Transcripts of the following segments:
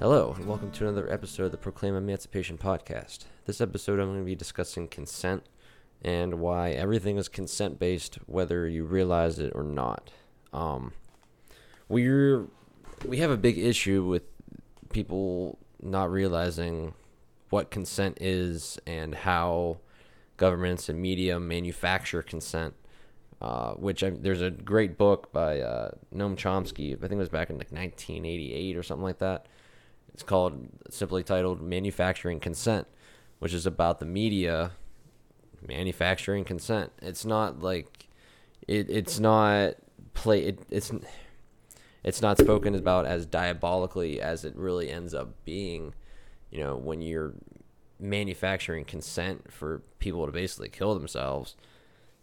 Hello, and welcome to another episode of the Proclaim Emancipation Podcast. This episode, I'm going to be discussing consent and why everything is consent based, whether you realize it or not. Um, we're we have a big issue with people not realizing what consent is and how governments and media manufacture consent. Uh, which I, there's a great book by uh, Noam Chomsky. I think it was back in like 1988 or something like that. It's called simply titled "Manufacturing Consent," which is about the media manufacturing consent. It's not like it. It's not play. It, it's it's not spoken about as diabolically as it really ends up being. You know, when you're manufacturing consent for people to basically kill themselves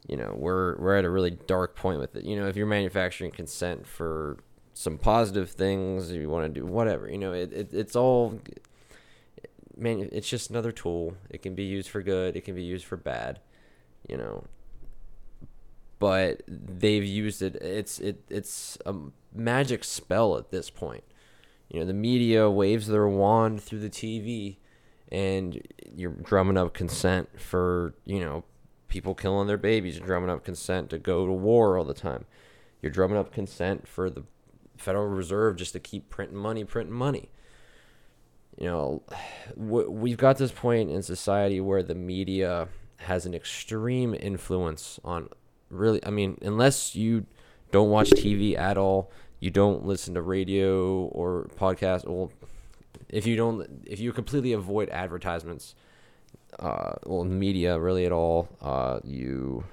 you know we're we're at a really dark point with it you know if you're manufacturing consent for some positive things you want to do whatever you know it, it it's all man it's just another tool. It can be used for good it can be used for bad you know. But they've used it it's it it's a magic spell at this point. You know the media waves their wand through the TV and you're drumming up consent for you know people killing their babies you're drumming up consent to go to war all the time. You're drumming up consent for the Federal Reserve just to keep printing money printing money. You know we've got this point in society where the media has an extreme influence on really i mean unless you don't watch tv at all you don't listen to radio or podcast well if you don't if you completely avoid advertisements uh well media really at all uh you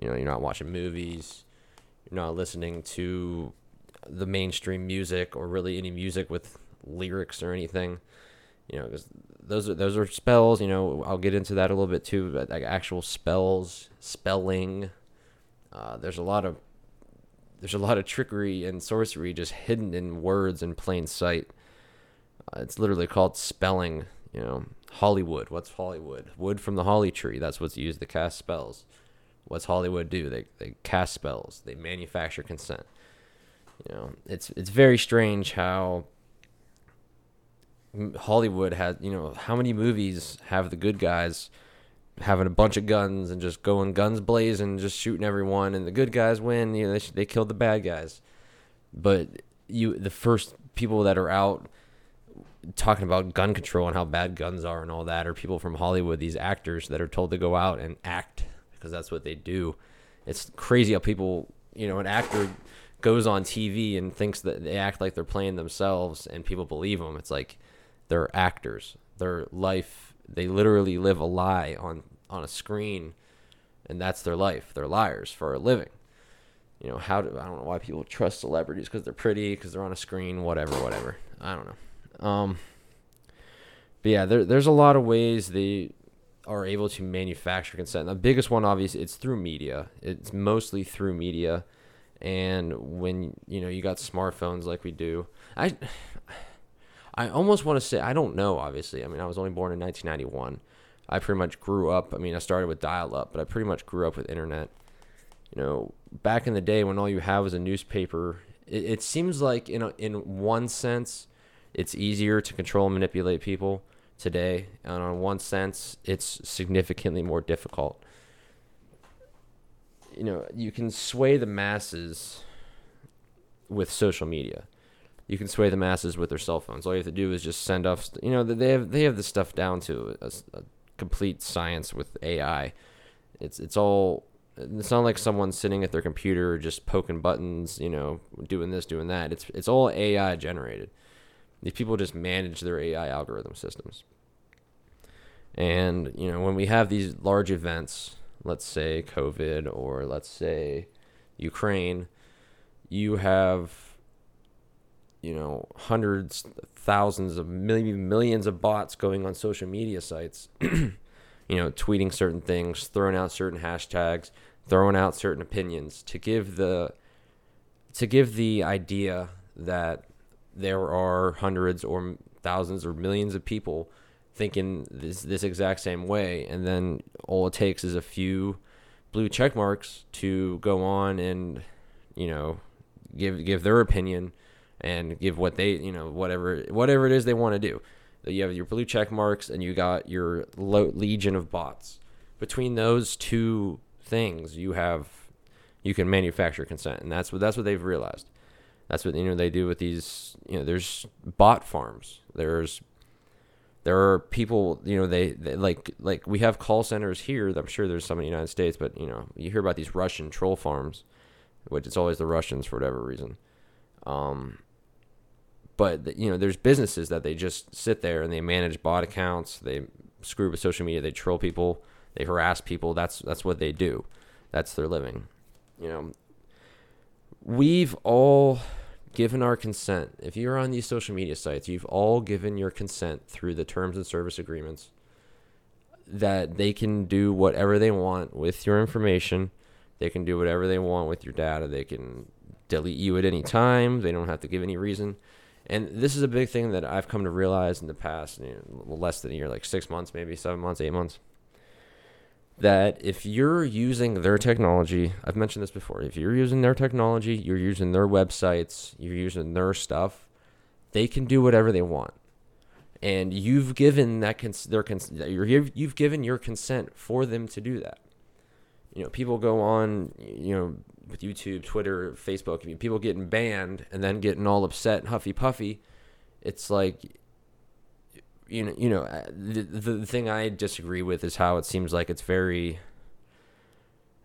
you know you're not watching movies you're not listening to the mainstream music or really any music with lyrics or anything. You know those are those are spells you know i'll get into that a little bit too but like actual spells spelling uh, there's a lot of there's a lot of trickery and sorcery just hidden in words in plain sight. Uh, it's literally called spelling you know. Hollywood what's hollywood? Wood from the holly tree that's what's used to cast spells. What's hollywood do? They, they cast spells. They manufacture consent you know it's it's very strange how Hollywood has, you know, how many movies have the good guys having a bunch of guns and just going guns blazing, just shooting everyone, and the good guys win. You know, they they killed the bad guys, but you the first people that are out talking about gun control and how bad guns are and all that are people from Hollywood, these actors that are told to go out and act because that's what they do. It's crazy how people, you know, an actor goes on TV and thinks that they act like they're playing themselves and people believe them. It's like they're actors. Their life, they literally live a lie on on a screen, and that's their life. They're liars for a living. You know how do I don't know why people trust celebrities because they're pretty, because they're on a screen, whatever, whatever. I don't know. Um, but yeah, there, there's a lot of ways they are able to manufacture consent. The biggest one, obviously, it's through media. It's mostly through media, and when you know you got smartphones like we do, I I almost want to say I don't know. Obviously, I mean I was only born in 1991. I pretty much grew up. I mean I started with dial-up, but I pretty much grew up with internet. You know, back in the day when all you have was a newspaper, it, it seems like in a, in one sense, it's easier to control and manipulate people today, and on one sense, it's significantly more difficult. You know, you can sway the masses with social media you can sway the masses with their cell phones. All you have to do is just send off. You know, they have they have this stuff down to a, a complete science with AI. It's it's all. It's not like someone sitting at their computer just poking buttons. You know, doing this, doing that. It's it's all AI generated. These people just manage their AI algorithm systems. And you know, when we have these large events, let's say COVID or let's say Ukraine, you have you know hundreds thousands of maybe millions of bots going on social media sites you know tweeting certain things throwing out certain hashtags throwing out certain opinions to give the to give the idea that there are hundreds or thousands or millions of people thinking this this exact same way and then all it takes is a few blue check marks to go on and you know give give their opinion and give what they, you know, whatever whatever it is they want to do. You have your blue check marks and you got your legion of bots. Between those two things, you have you can manufacture consent, and that's what that's what they've realized. That's what you know they do with these. You know, there's bot farms. There's there are people. You know, they, they like like we have call centers here. I'm sure there's some in the United States, but you know, you hear about these Russian troll farms, which it's always the Russians for whatever reason. Um, but you know, there's businesses that they just sit there and they manage bot accounts. They screw with social media. They troll people. They harass people. That's that's what they do. That's their living. You know, we've all given our consent. If you're on these social media sites, you've all given your consent through the terms and service agreements that they can do whatever they want with your information. They can do whatever they want with your data. They can delete you at any time. They don't have to give any reason. And this is a big thing that I've come to realize in the past, you know, less than a year, like six months, maybe seven months, eight months. That if you're using their technology, I've mentioned this before, if you're using their technology, you're using their websites, you're using their stuff, they can do whatever they want. And you've given that cons- their cons- you've given your consent for them to do that. You know, people go on, you know, with YouTube, Twitter, Facebook, I mean, people getting banned and then getting all upset and huffy puffy. It's like, you know, you know, uh, the, the thing I disagree with is how it seems like it's very,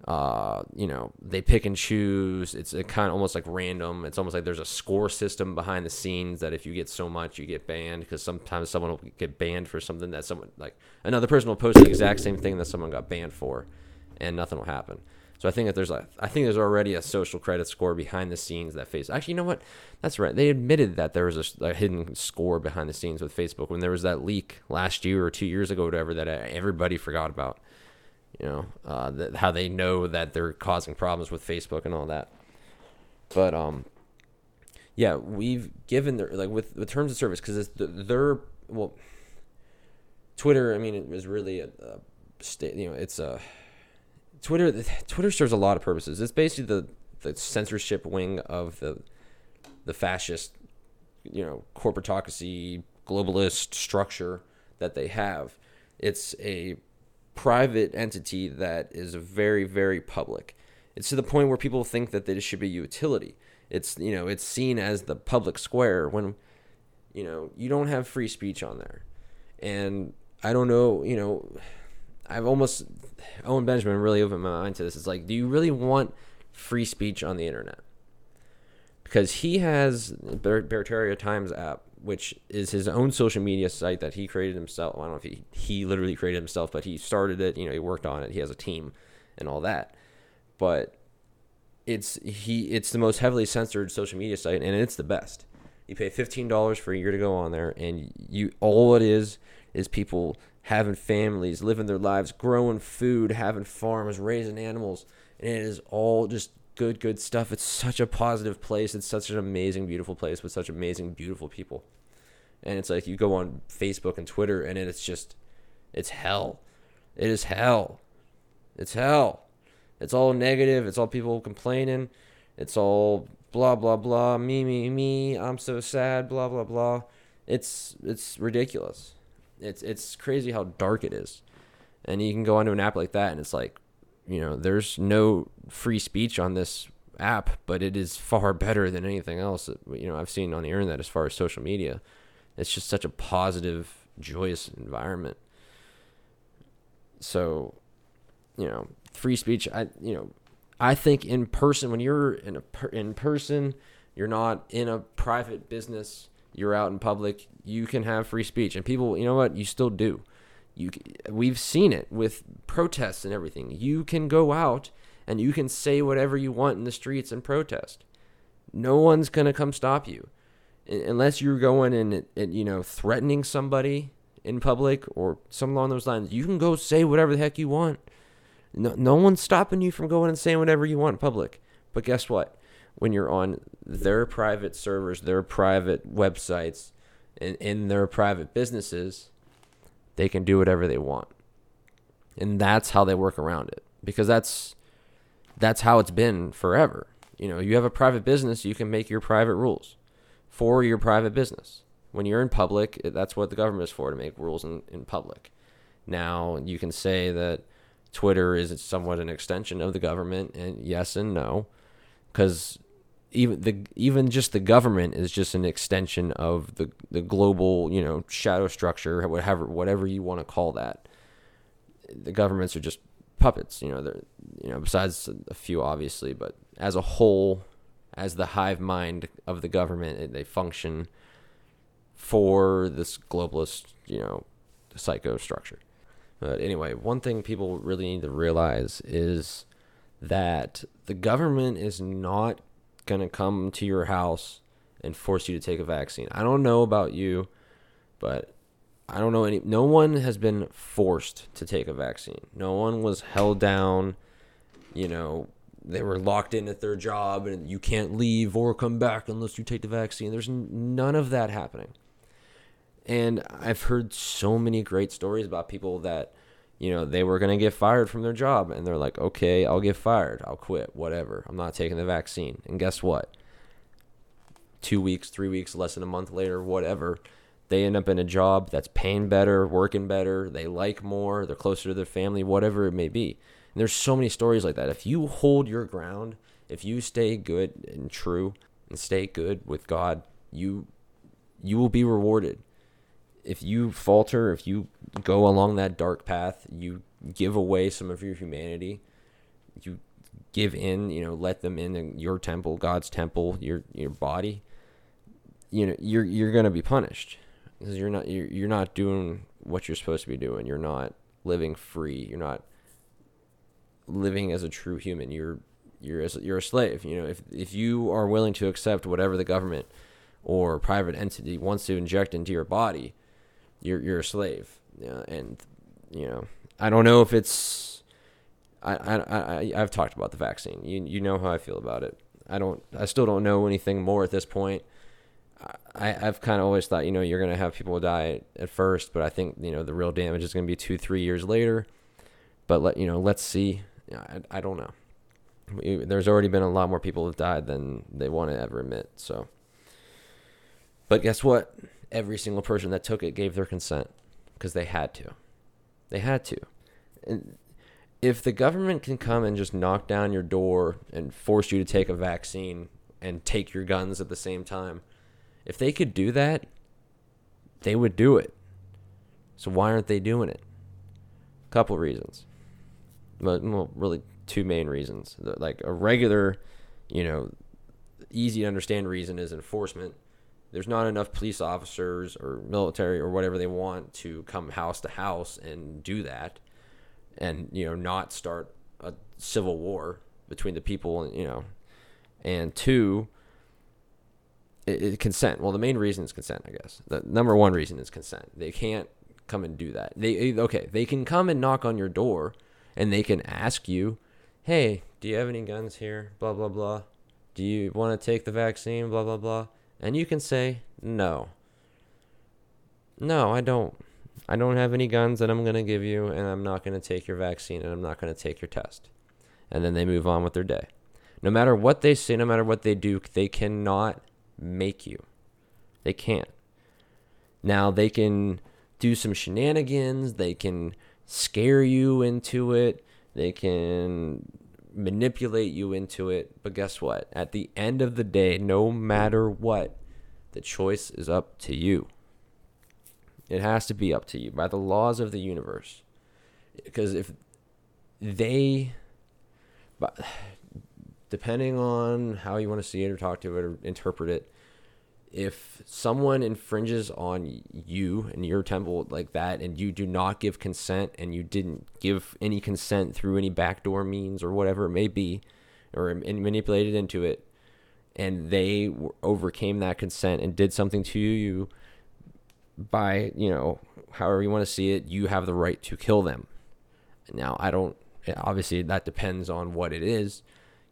uh, you know, they pick and choose. It's kind of almost like random. It's almost like there's a score system behind the scenes that if you get so much, you get banned. Because sometimes someone will get banned for something that someone like another person will post the exact same thing that someone got banned for, and nothing will happen. So I think that there's a, I think there's already a social credit score behind the scenes that Facebook. Actually, you know what? That's right. They admitted that there was a, a, hidden score behind the scenes with Facebook when there was that leak last year or two years ago, whatever that everybody forgot about. You know, uh, that, how they know that they're causing problems with Facebook and all that. But um, yeah, we've given their like with the terms of service because it's the, their well, Twitter. I mean, it was really a, a state. You know, it's a Twitter Twitter serves a lot of purposes. It's basically the the censorship wing of the the fascist, you know, corporatocracy, globalist structure that they have. It's a private entity that is very very public. It's to the point where people think that it should be utility. It's you know it's seen as the public square when you know you don't have free speech on there, and I don't know you know I've almost Owen Benjamin really opened my mind to this. It's like, do you really want free speech on the internet? Because he has Barataria Times app, which is his own social media site that he created himself. I don't know if he he literally created himself, but he started it. You know, he worked on it. He has a team and all that. But it's he it's the most heavily censored social media site, and it's the best. You pay fifteen dollars for a year to go on there, and you all it is is people having families, living their lives, growing food, having farms, raising animals, and it is all just good, good stuff. It's such a positive place. It's such an amazing, beautiful place with such amazing, beautiful people. And it's like you go on Facebook and Twitter, and it's just, it's hell. It is hell. It's hell. It's all negative. It's all people complaining. It's all blah blah blah. Me me me. I'm so sad. Blah blah blah. It's it's ridiculous. It's it's crazy how dark it is. And you can go onto an app like that and it's like, you know, there's no free speech on this app, but it is far better than anything else that, you know I've seen on the internet as far as social media. It's just such a positive, joyous environment. So, you know, free speech. I you know, I think in person when you're in a per, in person, you're not in a private business you're out in public, you can have free speech, and people, you know what, you still do. You, we've seen it with protests and everything. You can go out and you can say whatever you want in the streets and protest. No one's gonna come stop you, unless you're going and, and you know threatening somebody in public or some along those lines. You can go say whatever the heck you want. No, no one's stopping you from going and saying whatever you want in public. But guess what? When you're on their private servers, their private websites, and in their private businesses, they can do whatever they want. And that's how they work around it because that's that's how it's been forever. You know, you have a private business, you can make your private rules. for your private business. When you're in public, eh, that's what the government is for to make rules in, in public. Now, you can say that Twitter is somewhat an extension of the government, and yes and no, because even the even just the government is just an extension of the the global you know shadow structure, whatever whatever you want to call that. The governments are just puppets, you know. They're you know besides a few obviously, but as a whole, as the hive mind of the government, they function for this globalist you know psycho structure. But anyway, one thing people really need to realize is that the government is not going to come to your house and force you to take a vaccine. I don't know about you, but I don't know any no one has been forced to take a vaccine. No one was held down, you know, they were locked in at their job and you can't leave or come back unless you take the vaccine. There's none of that happening. And I've heard so many great stories about people that, you know, they were going to get fired from their job and they're like, okay, I'll get fired. I'll quit, whatever. I'm not taking the vaccine. And guess what? Two weeks, three weeks, less than a month later, whatever, they end up in a job that's paying better, working better, they like more, they're closer to their family, whatever it may be. And there's so many stories like that. If you hold your ground, if you stay good and true and stay good with God, you you will be rewarded if you falter, if you go along that dark path, you give away some of your humanity, you give in, you know, let them in your temple, God's temple, your your body, you know, you're you're gonna be punished because you're not you're you're not doing what you're supposed to be doing. You're not living free. You're not living as a true human. You're you're you're a slave. You know, if if you are willing to accept whatever the government or private entity wants to inject into your body, you're you're a slave. Yeah, and you know, I don't know if it's. I, I, I I've talked about the vaccine. You you know how I feel about it. I don't. I still don't know anything more at this point. I, I've kind of always thought, you know, you're going to have people die at first, but I think, you know, the real damage is going to be two, three years later. But, let you know, let's see. I, I don't know. There's already been a lot more people have died than they want to ever admit. So, but guess what? Every single person that took it gave their consent because they had to. They had to. And if the government can come and just knock down your door and force you to take a vaccine and take your guns at the same time, if they could do that, they would do it. So why aren't they doing it? A couple reasons. But well, really two main reasons. Like a regular, you know, easy to understand reason is enforcement there's not enough police officers or military or whatever they want to come house to house and do that and you know not start a civil war between the people and you know. And two it, it, consent. Well the main reason is consent i guess. The number one reason is consent. They can't come and do that. They okay they can come and knock on your door and they can ask you hey do you have any guns here? Blah blah blah. Do you want to take the vaccine? Blah blah blah and you can say, no. No, I don't. I don't have any guns that I'm going to give you, and I'm not going to take your vaccine, and I'm not going to take your test. And then they move on with their day. No matter what they say, no matter what they do, they cannot make you. They can't. Now, they can do some shenanigans, they can scare you into it, they can manipulate you into it. But guess what? At the end of the day, no matter what, the choice is up to you. It has to be up to you by the laws of the universe. Because if they, depending on how you want to see it or talk to it or interpret it, if someone infringes on you and your temple like that and you do not give consent and you didn't give any consent through any backdoor means or whatever it may be or manipulated into it and they overcame that consent and did something to you by you know however you want to see it you have the right to kill them. Now i don't eh, obviously that depends on what it is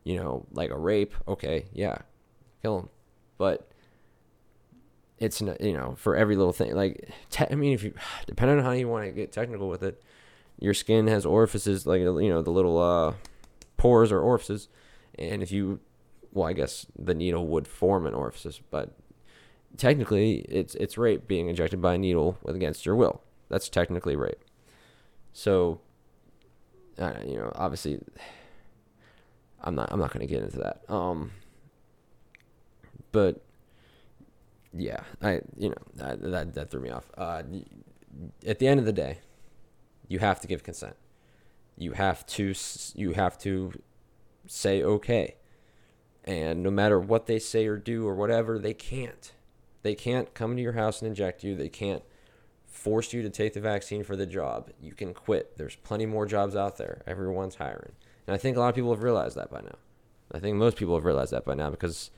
you know like a rape okay yeah kill them but it's you know for every little thing like te- i mean if you depending on how you want to get technical with it your skin has orifices like you know the little uh pores or orifices and if you well i guess the needle would form an orifice but technically it's it's rape being injected by a needle against your will. That's technically rape. So, uh, you know, obviously, I'm not I'm not going to get into that. Um, but yeah, I you know that that, that threw me off. Uh, at the end of the day, you have to give consent. You have to you have to say okay. And no matter what they say or do or whatever, they can't. They can't come to your house and inject you. They can't force you to take the vaccine for the job. You can quit. There's plenty more jobs out there. Everyone's hiring. And I think a lot of people have realized that by now. I think most people have realized that by now because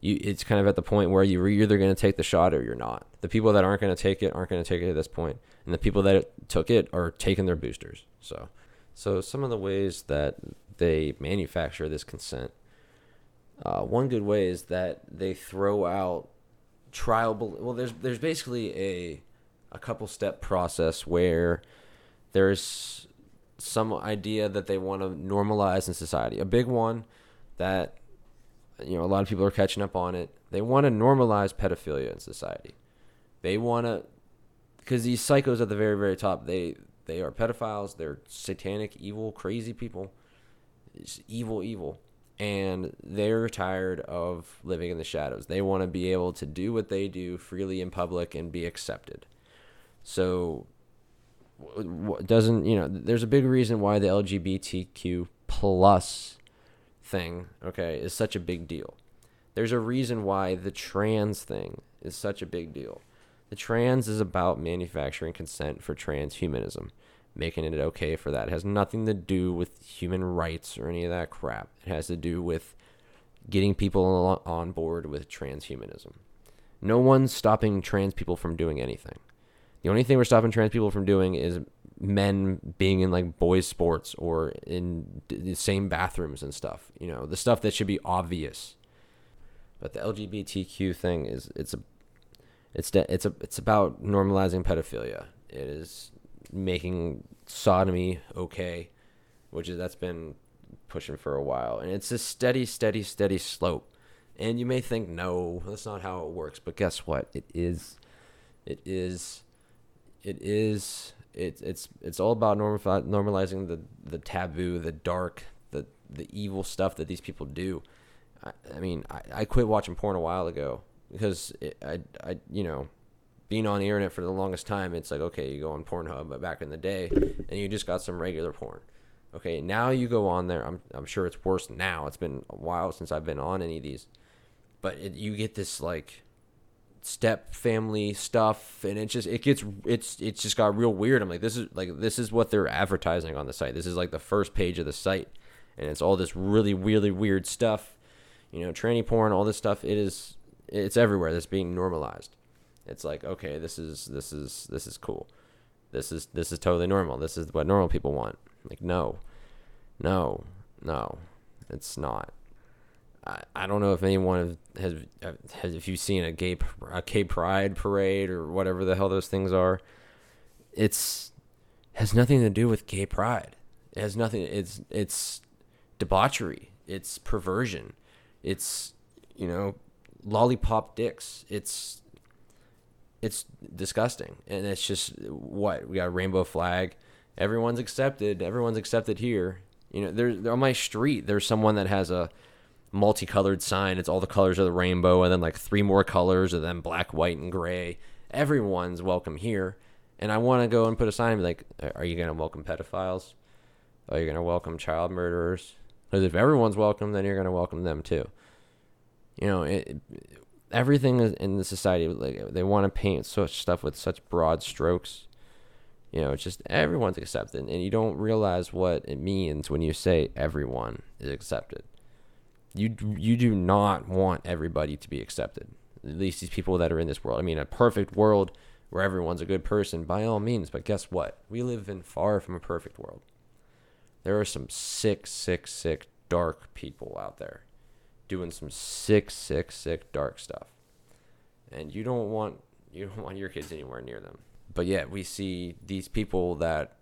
you it's kind of at the point where you're either going to take the shot or you're not. The people that aren't going to take it aren't going to take it at this point, and the people that took it are taking their boosters. So, so some of the ways that they manufacture this consent. Uh, one good way is that they throw out trial. Well, there's there's basically a a couple step process where there's some idea that they want to normalize in society. A big one that you know a lot of people are catching up on it. They want to normalize pedophilia in society. They want to because these psychos at the very very top they they are pedophiles. They're satanic, evil, crazy people. It's evil, evil. And they're tired of living in the shadows. They want to be able to do what they do freely in public and be accepted. So, doesn't, you know, there's a big reason why the LGBTQ plus thing, okay, is such a big deal. There's a reason why the trans thing is such a big deal. The trans is about manufacturing consent for transhumanism making it okay for that. It has nothing to do with human rights or any of that crap. It has to do with getting people on board with transhumanism. No one's stopping trans people from doing anything. The only thing we're stopping trans people from doing is men being in like boys sports or in the same bathrooms and stuff. You know, the stuff that should be obvious. But the LGBTQ thing is it's a it's it's a it's about normalizing pedophilia. It is making sodomy okay, which is that's been pushing for a while, and it's a steady, steady, steady slope. And you may think, no, that's not how it works, but guess what? It is. It is. It is. It's it's it's all about normalizing the the taboo, the dark, the the evil stuff that these people do. I, I mean, I, I quit watching porn a while ago because it, I I you know being on the internet for the longest time, it's like okay, you go on Pornhub, but back in the day, and you just got some regular porn. Okay, now you go on there. I'm I'm sure it's worse now. It's been a while since I've been on any of these, but it, you get this like step family stuff, and it just it gets it's it's just got real weird. I'm like this is like this is what they're advertising on the site. This is like the first page of the site, and it's all this really really weird stuff. You know, tranny porn, all this stuff. It is it's everywhere. That's being normalized it's like okay this is this is this is cool this is this is totally normal this is what normal people want like no no no it's not I, don't know if anyone has, uh, has if you've seen a gay a gay pride parade or whatever the hell those things are it's has nothing to do with gay pride it has nothing it's it's debauchery it's perversion it's you know lollipop dicks it's it's disgusting. And it's just what we got a rainbow flag. Everyone's accepted. Everyone's accepted here. You know, there's on my street. There's someone that has a multicolored sign. It's all the colors of the rainbow, and then like three more colors, and then black, white, and gray. Everyone's welcome here. And I want to go and put a sign Be like, "Are you gonna welcome pedophiles? Are you gonna welcome child murderers? Because if everyone's welcome, then you're gonna welcome them too." You know, it, everything in the society like they want to paint such stuff with such broad strokes you know it's just everyone's accepted and you don't realize what it means when you say everyone is accepted you you do not want everybody to be accepted at least these people that are in this world i mean a perfect world where everyone's a good person by all means but guess what we live in far from a perfect world there are some sick sick sick dark people out there doing some sick, sick, sick, dark stuff. And you don't want you don't want your kids anywhere near them. But yet we see these people that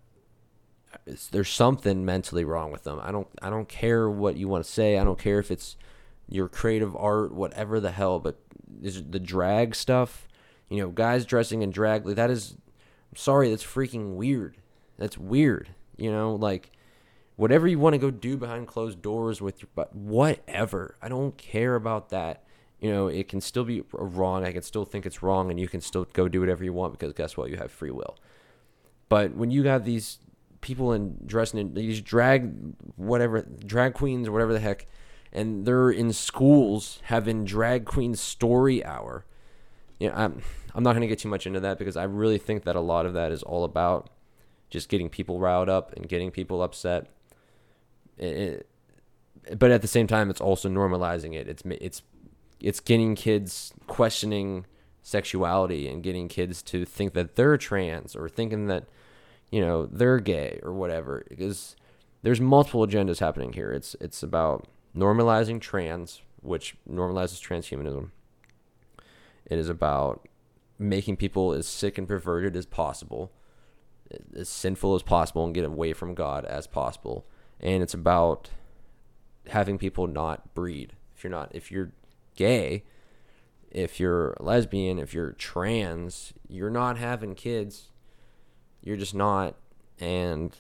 there's something mentally wrong with them. I don't I don't care what you want to say. I don't care if it's your creative art, whatever the hell. But the drag stuff, you know, guys dressing in drag, like that is, I'm sorry, that's freaking weird. That's weird. You know, like whatever you want to go do behind closed doors with your but whatever. I don't care about that. You know, it can still be wrong. I can still think it's wrong, and you can still go do whatever you want because guess what? You have free will. But when you got these people in dressing in these drag whatever drag queens or whatever the heck and they're in schools having drag queen story hour you know, I'm, I'm not going to get too much into that because I really think that a lot of that is all about just getting people riled up and getting people upset. It, but at the same time, it's also normalizing it. It's it's it's getting kids questioning sexuality and getting kids to think that they're trans or thinking that you know they're gay or whatever because there's multiple agendas happening here. It's it's about normalizing trans which normalizes transhumanism. It is about making people as sick and perverted as possible as sinful as possible and get away from god as possible. And it's about having people not breed. If you're not if you're gay if you're lesbian if you're trans you're not having kids you're just not. And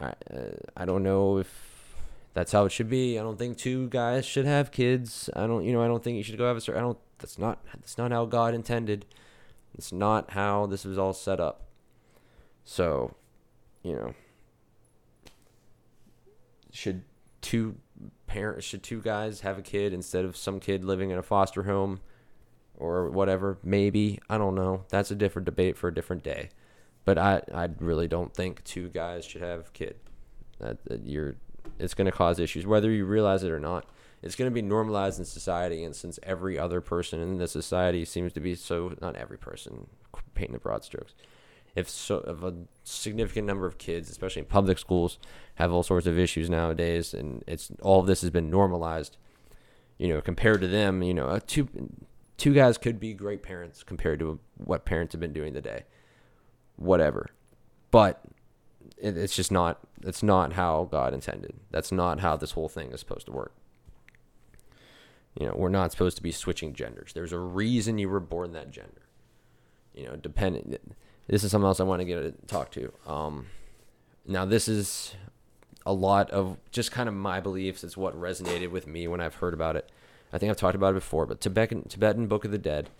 I, uh, I don't know if that's how it should be. I don't think two guys should have kids. I don't, you know, I don't think you should go have a certain. I don't. That's not. That's not how God intended. It's not how this was all set up. So, you know, should two parents should two guys have a kid instead of some kid living in a foster home or whatever? Maybe I don't know. That's a different debate for a different day. But I, I really don't think two guys should have a kid. That, that you're, it's going to cause issues whether you realize it or not. It's going to be normalized in society, and since every other person in the society seems to be so, not every person, painting the broad strokes. If so, if a significant number of kids, especially in public schools, have all sorts of issues nowadays, and it's all of this has been normalized. You know, compared to them, you know, uh, two two guys could be great parents compared to what parents have been doing today whatever. But it, it's just not. It's not how God intended. That's not how this whole thing is supposed to work. You know, we're not supposed to be switching genders. There's a reason you were born that gender. You know, dependent. This is something else I want to get to talk to. Um, now, this is a lot of just kind of my beliefs. It's what resonated with me when I've heard about it. I think I've talked about it before, but Tibetan Tibetan Book of the Dead,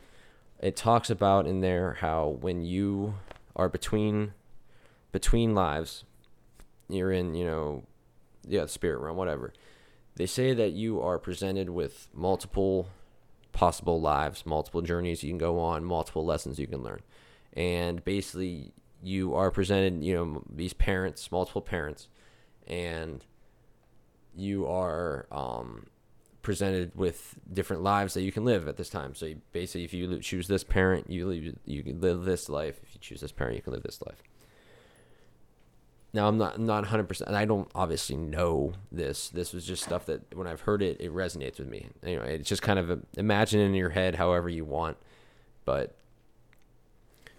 it talks about in there how when you are between between lives. You're in, you know, yeah, the spirit realm, whatever. They say that you are presented with multiple possible lives, multiple journeys you can go on, multiple lessons you can learn. And basically you are presented, you know, these parents, multiple parents, and you are um, presented with different lives that you can live at this time. So basically, if you choose this parent, you live, you can live this life. If choose this parent, you can live this life. Now I'm not not 100, percent and I don't obviously know this. This was just stuff that when I've heard it, it resonates with me. Anyway, it's just kind of a, imagine in your head however you want, but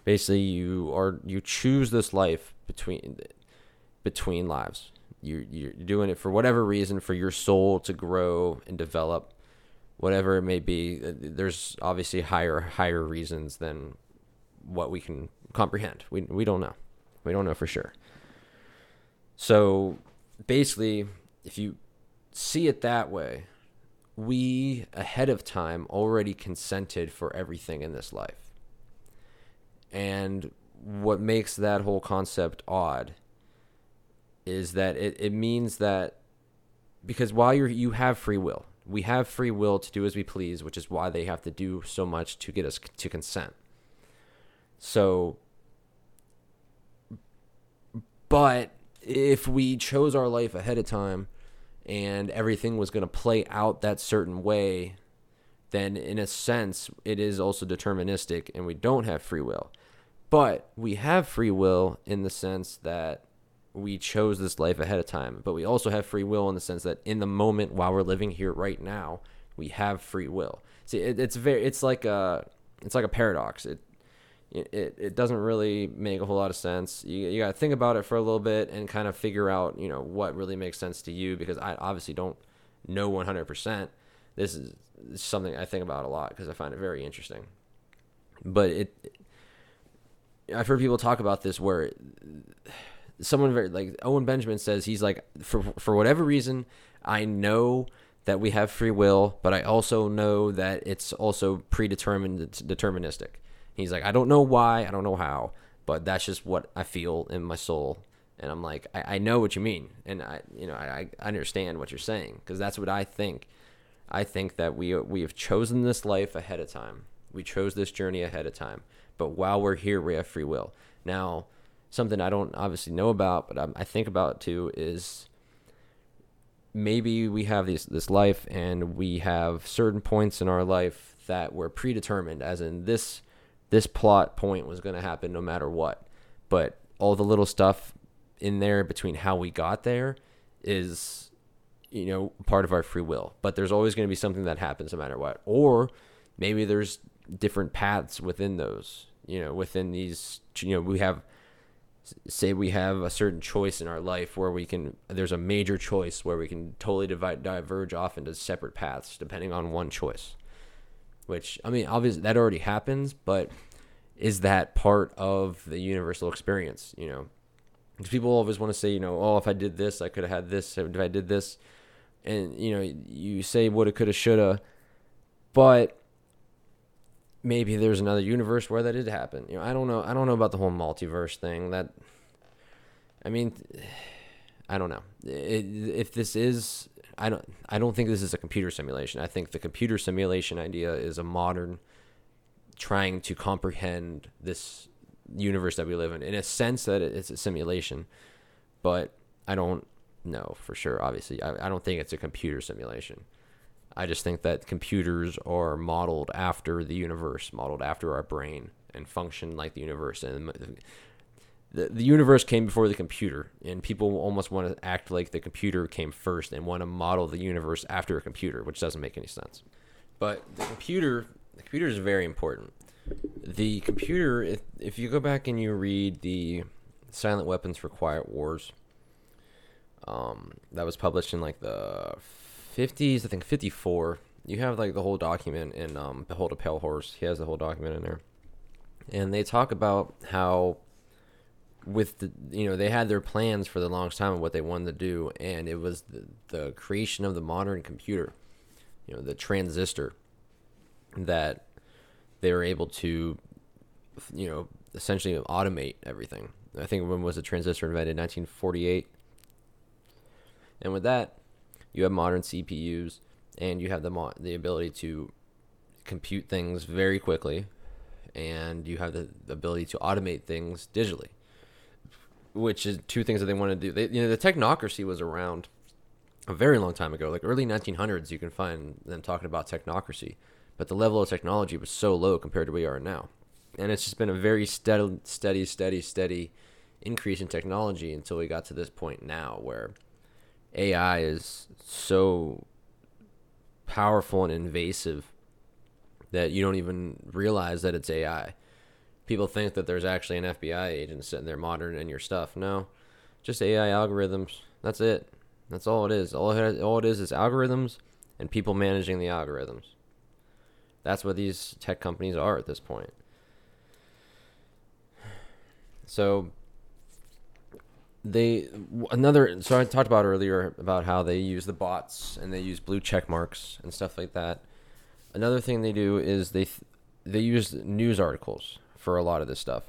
basically you are you choose this life between between lives you you're doing it for whatever reason for your soul to grow and develop whatever it may be there's obviously higher higher reasons than what we can comprehend. We we don't know. We don't know for sure. So basically if you see it that way we ahead of time already consented for everything in this life. And what makes that whole concept odd is that it, it means that because while you're you have free will we have free will to do as we please which is why they have to do so much to get us to consent so but if we chose our life ahead of time and everything was going to play out that certain way then in a sense it is also deterministic and we don't have free will but we have free will in the sense that we chose this life ahead of time, but we also have free will in the sense that in the moment while we're living here right now, we have free will. See, it, it's very, it's like a, it's like a paradox. It, it, it doesn't really make a whole lot of sense. You, you got to think about it for a little bit and kind of figure out, you know, what really makes sense to you because I obviously don't know 100%. this is something I think about a lot because I find it very interesting. But it, I've heard people talk about this where someone very like Owen Benjamin says he's like for for whatever reason I know that we have free will, but I also know that it's also predetermined, deterministic. He's like, I don't know why, I don't know how, but that's just what I feel in my soul. And I'm like, I, I know what you mean, and I, you know, I, I understand what you're saying because that's what I think. I think that we we have chosen this life ahead of time. We chose this journey ahead of time. But while we're here, we have free will. Now, something I don't obviously know about, but I, I think about too is maybe we have this this life and we have certain points in our life that were predetermined, as in this this plot point was going to happen no matter what. But all the little stuff in there between how we got there is you know part of our free will. But there's always going to be something that happens no matter what. Or maybe there's different paths within those you know within these you know we have say we have a certain choice in our life where we can there's a major choice where we can totally divide diverge off into separate paths depending on one choice which i mean obviously that already happens but is that part of the universal experience you know because people always want to say you know oh if i did this i could have had this if i did this and you know you say woulda coulda shoulda but maybe there's another universe where that did happen. You know, I don't know. I don't know about the whole multiverse thing. That, I mean, I don't know. It, if this is, I don't. I don't think this is a computer simulation. I think the computer simulation idea is a modern, trying to comprehend this universe that we live in. In a sense, that it's a simulation, but I don't know for sure. Obviously, I, I don't think it's a computer simulation. I just think that computers are modeled after the universe, modeled after our brain, and function like the universe. And the, the universe came before the computer, and people almost want to act like the computer came first and want to model the universe after a computer, which doesn't make any sense. But the computer, the computer is very important. The computer, if, if you go back and you read the Silent Weapons for Quiet Wars, um, that was published in like the 50s, I think 54. You have like the whole document in um, Behold a Pale Horse. He has the whole document in there. And they talk about how with the you know they had their plans for the longest time of what they wanted to do and it was the, the creation of the modern computer you know the transistor that they were able to you know essentially automate everything. I think when was the transistor invented? 1948 and with that you have modern CPUs and you have the mo- the ability to compute things very quickly and you have the, the ability to automate things digitally which is two things that they want to do they, you know the technocracy was around a very long time ago like early 1900s you can find them talking about technocracy but the level of technology was so low compared to where we are now and it's just been a very steady steady steady steady increase in technology until we got to this point now where AI is so powerful and invasive that you don't even realize that it's AI. People think that there's actually an FBI agent sitting there monitoring your stuff. No, just AI algorithms. That's it. That's all it is. All it, all it is is algorithms and people managing the algorithms. That's what these tech companies are at this point. So they another so I talked about earlier about how they use the bots and they use blue check marks and stuff like that. Another thing they do is they they use news articles for a lot of this stuff.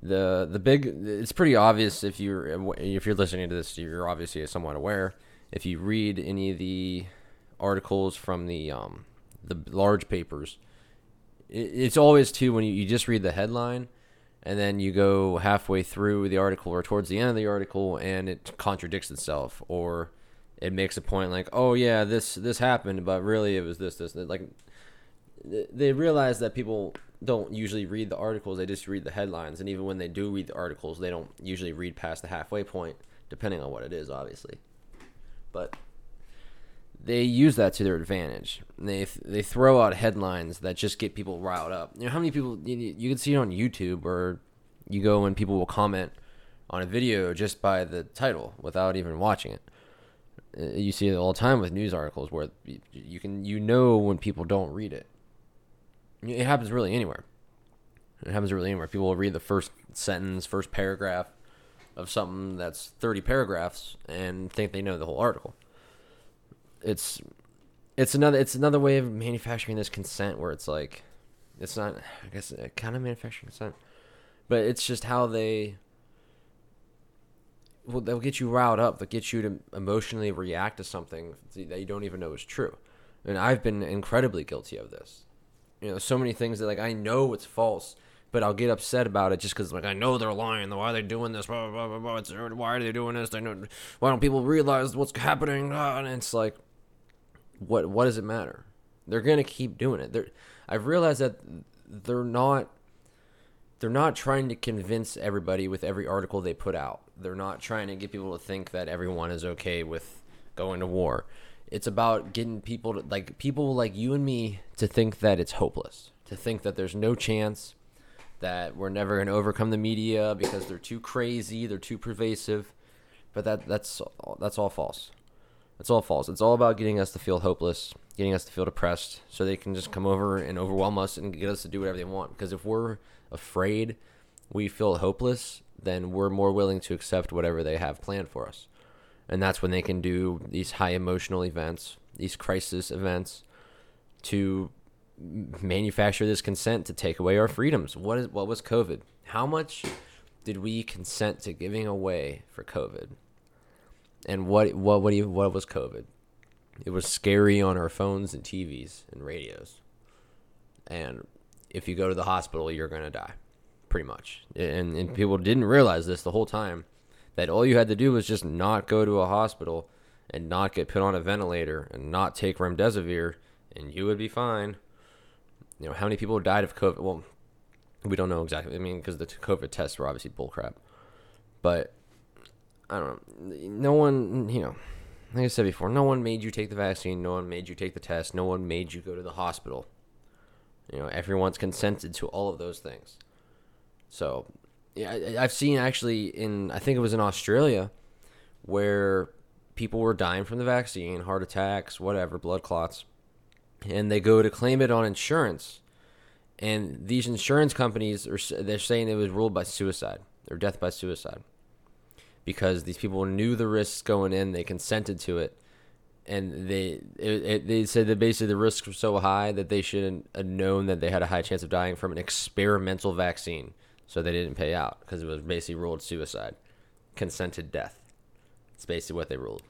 The the big it's pretty obvious if you're if you're listening to this you're obviously somewhat aware. If you read any of the articles from the um the large papers, it's always too when you, you just read the headline and then you go halfway through the article or towards the end of the article and it contradicts itself or it makes a point like oh yeah this this happened but really it was this this like they realize that people don't usually read the articles they just read the headlines and even when they do read the articles they don't usually read past the halfway point depending on what it is obviously but they use that to their advantage. They they throw out headlines that just get people riled up. You know how many people you, you can see it on YouTube or you go and people will comment on a video just by the title without even watching it. uh, you see it all the time with news articles where you, you can you know when people don't read it. It happens really anywhere. It happens really anywhere. People will read the first sentence, first paragraph of something that's 30 paragraphs and think they know the whole article. It's it's another it's another way of manufacturing this consent where it's like it's not I guess uh, kind of manufacturing consent, but it's just how they well, they'll get you riled up. They'll get you to emotionally react to something that you don't even know is true. And I've been incredibly guilty of this. You know, so many things that like I know it's false, but I'll get upset about it just because like I know they're lying. Why are they doing this? Blah, blah, blah, blah. It's, uh, why are they doing this? They know, why don't people realize what's happening? And it's like, what what does it matter? They're gonna keep doing it. They're, I've realized that they're not they're not trying to convince everybody with every article they put out. They're not trying to get people to think that everyone is okay with going to war. It's about getting people to like people like you and me to think that it's hopeless, to think that there's no chance that we're never going to overcome the media because they're too crazy, they're too pervasive. But that that's that's all false. It's all false. It's all about getting us to feel hopeless, getting us to feel depressed, so they can just come over and overwhelm us and get us to do whatever they want. Because if we're afraid, we feel hopeless, then we're more willing to accept whatever they have planned for us. And that's when they can do these high emotional events, these crisis events to manufacture this consent to take away our freedoms. What is what was COVID? How much did we consent to giving away for COVID? And what what what, you, what was COVID? It was scary on our phones and TVs and radios. And if you go to the hospital, you're to die, pretty much. And, and people didn't realize this the whole time that all you had to do was just not go to a hospital and not get put on a ventilator and not take remdesivir, and you would be fine. You know, how many people died of COVID? Well, we don't know exactly. I mean, because the COVID tests were obviously bullcrap. But, I don't know. No one, you know, like I said before, no one made you take the vaccine. No one made you take the test. No one made you go to the hospital. You know, everyone's consented to all of those things. So, I, I've seen actually in I think it was in Australia where people were dying from the vaccine, heart attacks, whatever, blood clots, and they go to claim it on insurance, and these insurance companies are they're saying it was ruled by suicide or death by suicide because these people knew the risks going in, they consented to it, and they it, it, they said that basically the risks were so high that they shouldn't have known that they had a high chance of dying from an experimental vaccine, so they didn't pay out because it was basically ruled suicide, consented death. It's basically what they ruled.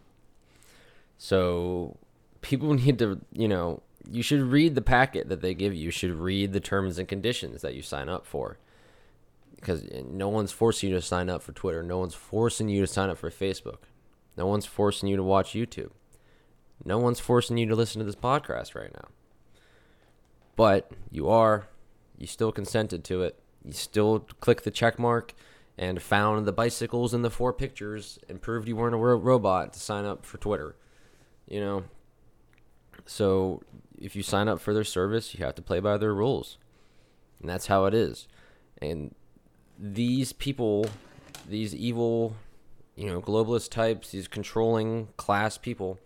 So people need to, you know, you should read the packet that they give you. You should read the terms and conditions that you sign up for. Because eh, no one's forcing you to sign up for Twitter. No one's forcing you to sign up for Facebook. No one's forcing you to watch YouTube. No one's forcing you to listen to this podcast right now. But you are, you still consented to it. You still click the check mark and found the bicycles in the four pictures and proved you weren't a ro- robot to sign up for Twitter. You know? So if you sign up for their service, you have to play by their rules. And that's how it is. And these people, these evil, you know, globalist types, these controlling class people,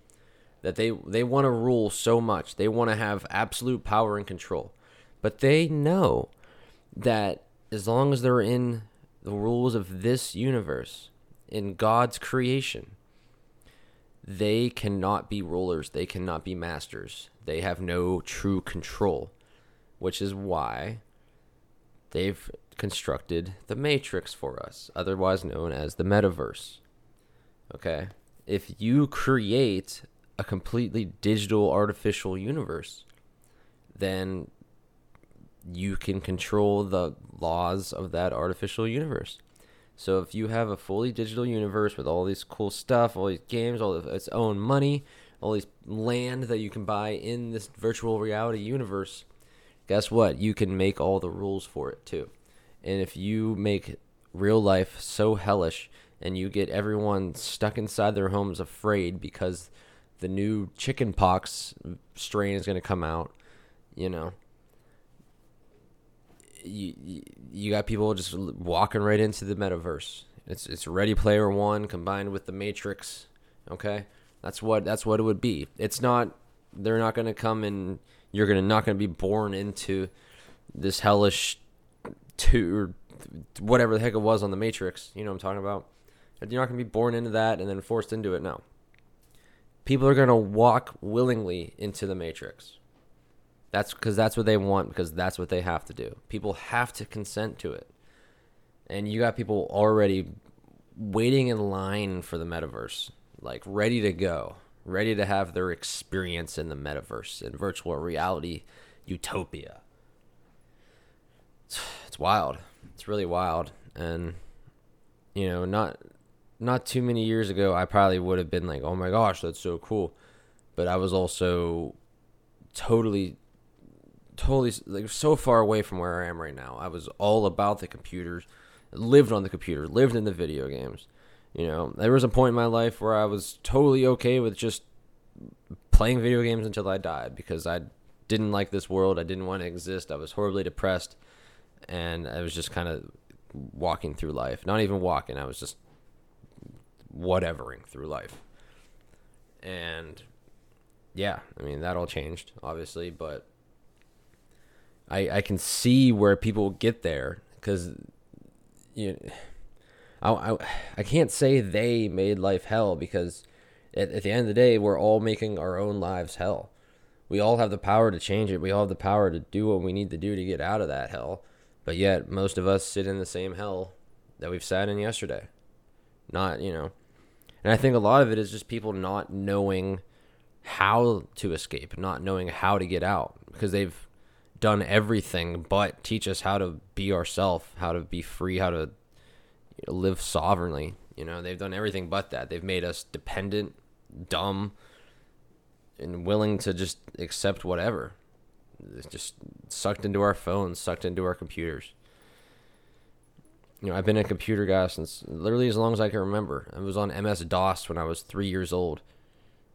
that they they want to rule so much. They want to have absolute power and control. But they know that as long as they're in the rules of this universe, in God's creation, they cannot be rulers, they cannot be masters. They have no true control, which is why they've constructed the matrix for us, otherwise known as the metaverse. Okay? If you create a completely digital artificial universe, then you can control the laws of that artificial universe. So if you have a fully digital universe with all these cool stuff, all these games, all of its own money, all these land that you can buy in this virtual reality universe, guess what? You can make all the rules for it too. And if you make real life so hellish and you get everyone stuck inside their homes afraid because the new chicken pox strain is going to come out, you know. You, you got people just walking right into the metaverse. It's it's Ready Player One combined with the Matrix, okay? That's what that's what it would be. It's not they're not going to come and you're going to not going to be born into this hellish two whatever the heck it was on the Matrix. You know what I'm talking about? You're not going to be born into that and then forced into it. No. People are going to walk willingly into the Matrix. That's because that's what they want because that's what they have to do. People have to consent to it. And you got people already waiting in line for the metaverse, like ready to go, ready to have their experience in the metaverse in virtual reality utopia. It's wild. It's really wild. And you know, not not too many years ago, I probably would have been like, "Oh my gosh, that's so cool," but I was also totally, totally like so far away from where I am right now. I was all about the computers, lived on the computer, lived in the video games. You know, there was a point in my life where I was totally okay with just playing video games until I died because I didn't like this world. I didn't want to exist. I was horribly depressed, and I was just kind of walking through life. Not even walking. I was just whatevering through life. And yeah, I mean that all changed obviously, but I I can see where people get there because you know, I, I I can't say they made life hell because at, at the end of the day we're all making our own lives hell. We all have the power to change it. We all have the power to do what we need to do to get out of that hell. But yet most of us sit in the same hell that we've sat in yesterday. Not, you know, and I think a lot of it is just people not knowing how to escape, not knowing how to get out because they've done everything but teach us how to be ourselves, how to be free, how to live sovereignly. You know, they've done everything but that. They've made us dependent, dumb, and willing to just accept whatever. It's just sucked into our phones, sucked into our computers you know, I've been a computer guy since literally as long as I can remember. I was on MS DOS when I was three years old.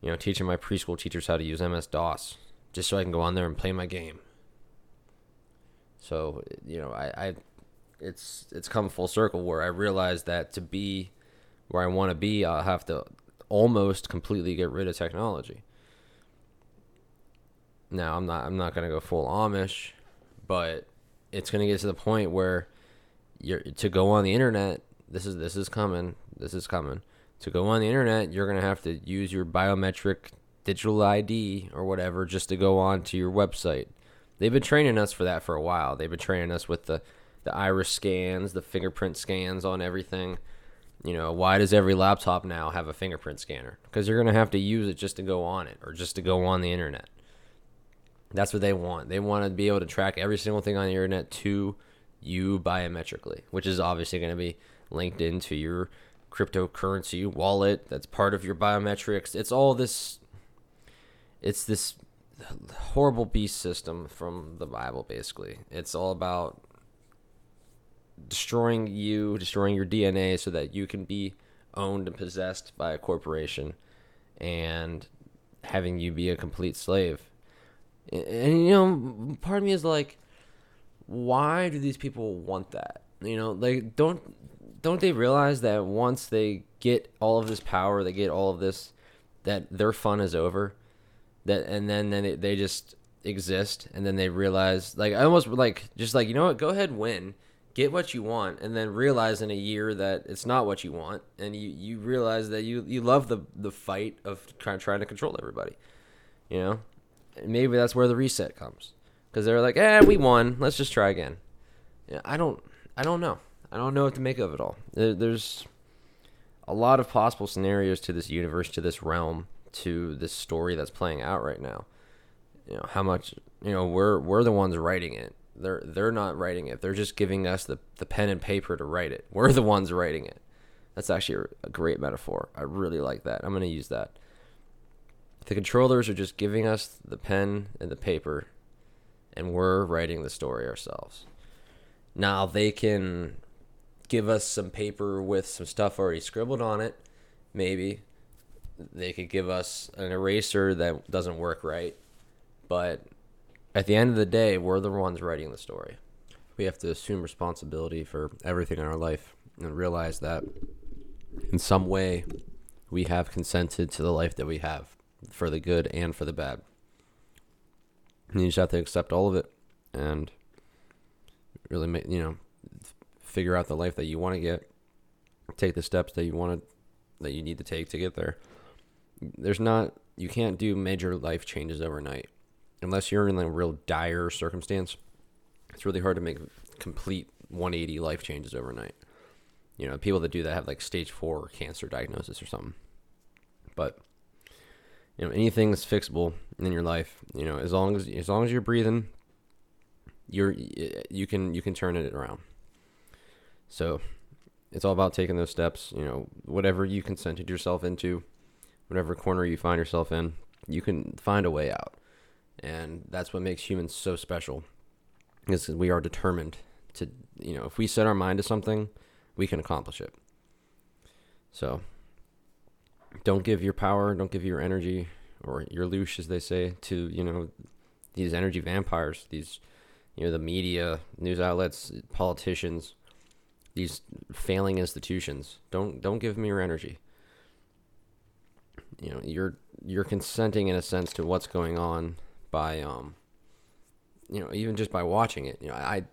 You know, teaching my preschool teachers how to use MS DOS just so I can go on there and play my game. So you know, I, I it's it's come full circle where I realized that to be where I want to be, I'll have to almost completely get rid of technology. Now I'm not I'm not gonna go full Amish, but it's gonna get to the point where you're to go on the internet. This is this is coming. This is coming. To go on the internet, you're gonna have to use your biometric digital ID or whatever just to go on to your website. They've been training us for that for a while. They've been training us with the the iris scans, the fingerprint scans on everything. You know, why does every laptop now have a fingerprint scanner? Because you're going to have to use it just to go on it or just to go on the internet. That's what they want. They want to be able to track every single thing on the internet to you biometrically, which is obviously going to be linked into your cryptocurrency wallet that's part of your biometrics. It's all this it's this horrible beast system from the Bible basically. It's all about destroying you, destroying your DNA so that you can be owned and possessed by a corporation and having you be a complete slave. And, and you know, part of me is like why do these people want that? You know, like don't don't they realize that once they get all of this power, they get all of this, that their fun is over, that and then then they, they just exist, and then they realize like I almost like just like you know what, go ahead win, get what you want, and then realize in a year that it's not what you want, and you you realize that you you love the the fight of trying trying to control everybody, you know, and maybe that's where the reset comes because they're like, "Eh, we won. Let's just try again." Yeah, I don't, I don't know. I don't know what to make of it all. There, there's a lot of possible scenarios to this universe, to this realm, to this story that's playing out right now. You know how much you know we're we're the ones writing it. They're they're not writing it. They're just giving us the the pen and paper to write it. We're the ones writing it. That's actually a great metaphor. I really like that. I'm to use that. The controllers are just giving us the pen and the paper and we're writing the story ourselves. Now they can give us some paper with some stuff already scribbled on it, maybe. They could give us an eraser that doesn't work right, but at the end of the day, we're the ones writing the story. We have to assume responsibility for everything in our life and realize that in some way we have consented to the life that we have for the good and for the bad. And you just have to accept all of it and really make, you know, figure out the life that you want to get, take the steps that you want to, that you need to take to get there. There's not, you can't do major life changes overnight unless you're in a real dire circumstance. It's really hard to make complete 180 life changes overnight. You know, people that do that have like stage four cancer diagnosis or something. But you know, anything that's fixable in your life, you know, as long as as long as you're breathing, you're you can you can turn it around. So, it's all about taking those steps. You know, whatever you consented yourself into, whatever corner you find yourself in, you can find a way out, and that's what makes humans so special. Is we are determined to, you know, if we set our mind to something, we can accomplish it. So, don't give your power, don't give your energy or your loosh, as they say, to you know these energy vampires, these you know the media, news outlets, politicians, these failing institutions. Don't don't give me your energy. You know you're you're consenting in a sense to what's going on by um you know even just by watching it. You know I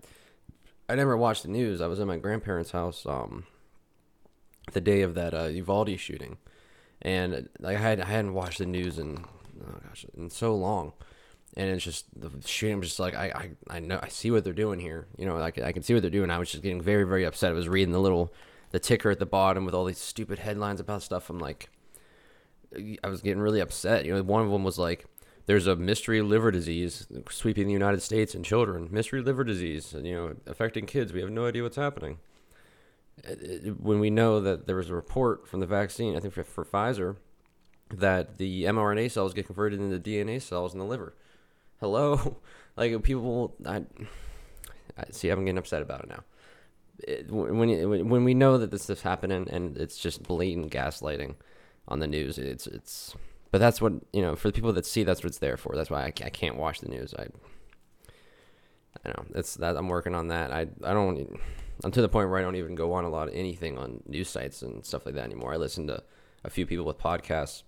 I never watched the news. I was in my grandparents' house um the day of that uh, Uvalde shooting and like I had I hadn't watched the news in oh gosh in so long, and it's just the shooting. I'm just like I, I I know I see what they're doing here. You know, can, I can see what they're doing. I was just getting very very upset. I was reading the little the ticker at the bottom with all these stupid headlines about stuff. I'm like, I was getting really upset. You know, one of them was like. There's a mystery liver disease sweeping the United States and children. Mystery liver disease, you know, affecting kids. We have no idea what's happening uh, when we know that there was a report from the vaccine, I think for, for Pfizer, that the mRNA cells get converted into DNA cells in the liver. Hello, like people, I, I see. I'm getting upset about it now. It, when when we know that this is happening and it's just blatant gaslighting on the news, it's it's. But that's what you know. For the people that see, that's what it's there for. That's why I, I can't watch the news. I. I know it's that I'm working on that. I I don't. I'm to the point where I don't even go on a lot of anything on news sites and stuff like that anymore. I listen to a few people with podcasts,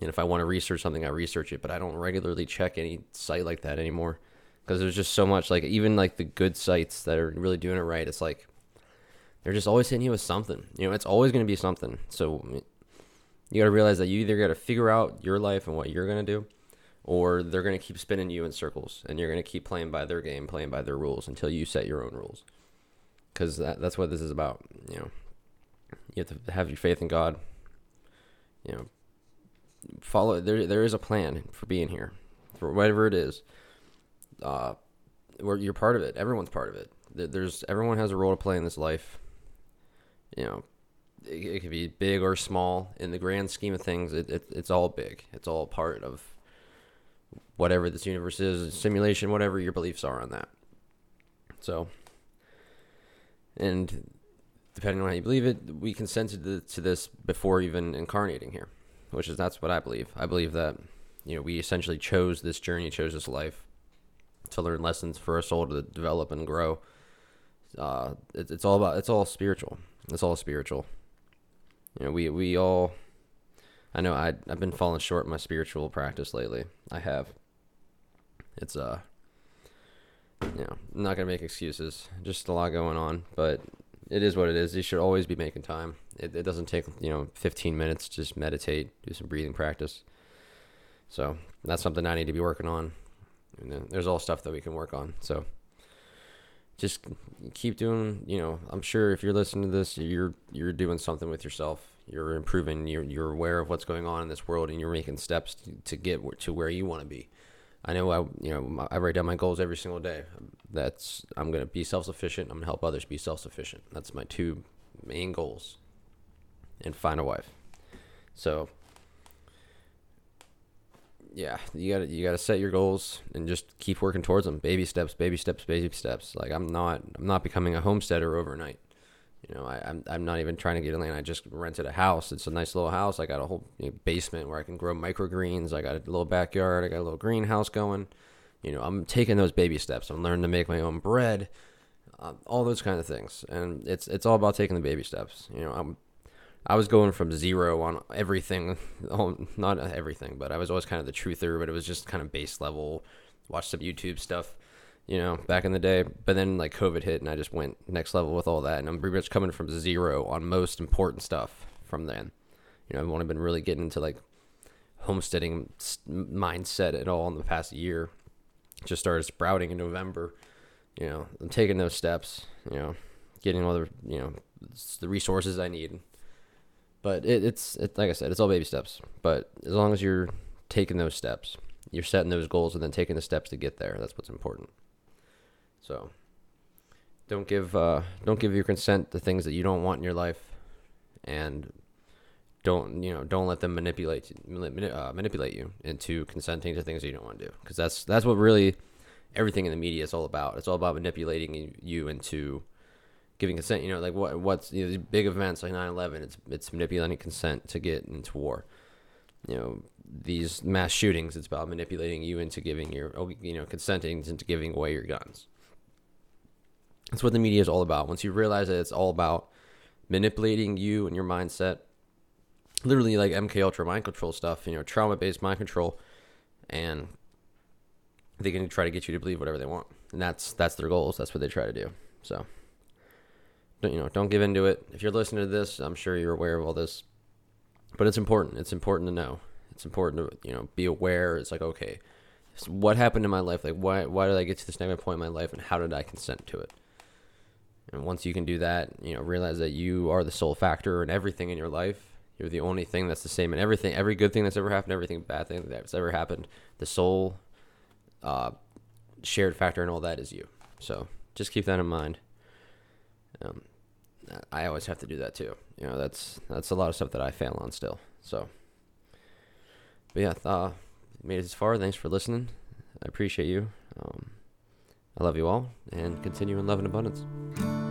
and if I want to research something, I research it. But I don't regularly check any site like that anymore because there's just so much. Like even like the good sites that are really doing it right, it's like they're just always hitting you with something. You know, it's always going to be something. So you got to realize that you either got to figure out your life and what you're going to do, or they're going to keep spinning you in circles, and you're going to keep playing by their game, playing by their rules until you set your own rules because that, that's what this is about. You know, you have to have your faith in God. You know, follow. There, there is a plan for being here, for whatever it is. Uh, where you're part of it. Everyone's part of it. There's everyone has a role to play in this life. You know, it, could be big or small. In the grand scheme of things, it, it it's all big. It's all part of whatever this universe is, simulation, whatever your beliefs are on that. So and depending on how you believe it, we consented to this before even incarnating here, which is that's what I believe. I believe that you know we essentially chose this journey, chose this life to learn lessons for our soul to develop and grow. Uh, it, it's all about it's all spiritual. It's all spiritual. You know, we we all. I know I I've been falling short in my spiritual practice lately. I have. It's uh you know, I'm not gonna make excuses. Just a lot going on, but it is what it is. You should always be making time. It, it doesn't take you know 15 minutes. Just meditate, do some breathing practice. So that's something I need to be working on. And there's all stuff that we can work on. So just keep doing. You know, I'm sure if you're listening to this, you're you're doing something with yourself. You're improving. You're you're aware of what's going on in this world, and you're making steps to, to get to where you want to be. I know I you know I write down my goals every single day. That's I'm gonna be self sufficient. I'm gonna help others be self sufficient. That's my two main goals. And find a wife. So yeah, you gotta you gotta set your goals and just keep working towards them. Baby steps, baby steps, baby steps. Like I'm not I'm not becoming a homesteader overnight. You know, I, am I'm, I'm not even trying to get in land. I just rented a house. It's a nice little house. I got a whole you know, basement where I can grow microgreens. I got a little backyard. I got a little greenhouse going. You know, I'm taking those baby steps. I'm learning to make my own bread, uh, all those kind of things. And it's it's all about taking the baby steps. You know, I'm I was going from zero on everything. Oh, not everything, but I was always kind of the truther, but it was just kind of base level. Watch some YouTube stuff, you know, back in the day. But then like COVID hit, and I just went next level with all that, and I'm pretty much coming from zero on most important stuff from then. You know, I've only been really getting into like homesteading mindset at all in the past year. Just started sprouting in November. You know, I'm taking those steps. You know, getting all the you know the resources I need. But it, it's it, like I said, it's all baby steps. But as long as you're taking those steps, you're setting those goals and then taking the steps to get there. That's what's important. So don't give uh, don't give your consent to things that you don't want in your life, and don't you know don't let them manipulate uh, manipulate you into consenting to things that you don't want to do because that's that's what really everything in the media is all about. It's all about manipulating you into giving consent. You know, like what what's you know these big events like 9/11. It's it's manipulating consent to get into war. You know these mass shootings. It's about manipulating you into giving your oh, you know consenting into giving away your guns. That's what the media is all about. Once you realize that it's all about manipulating you and your mindset literally like MK Ultra mind control stuff, you know, trauma based mind control, and they can try to get you to believe whatever they want, and that's that's their goals. That's what they try to do. So, you know, don't give into it. If you're listening to this, I'm sure you're aware of all this, but it's important. It's important to know. It's important to you know be aware. It's like okay, so what happened in my life? Like why why did I get to this negative point in my life, and how did I consent to it? And once you can do that, you know, realize that you are the sole factor in everything in your life you're the only thing that's the same in everything. Every good thing that's ever happened, everything bad thing that's ever happened, the sole uh, shared factor in all that is you. So just keep that in mind. Um, I always have to do that too. You know, that's that's a lot of stuff that I fail on still. So, but yeah, uh, made it this far. Thanks for listening. I appreciate you. Um, I love you all, and continue in love and abundance.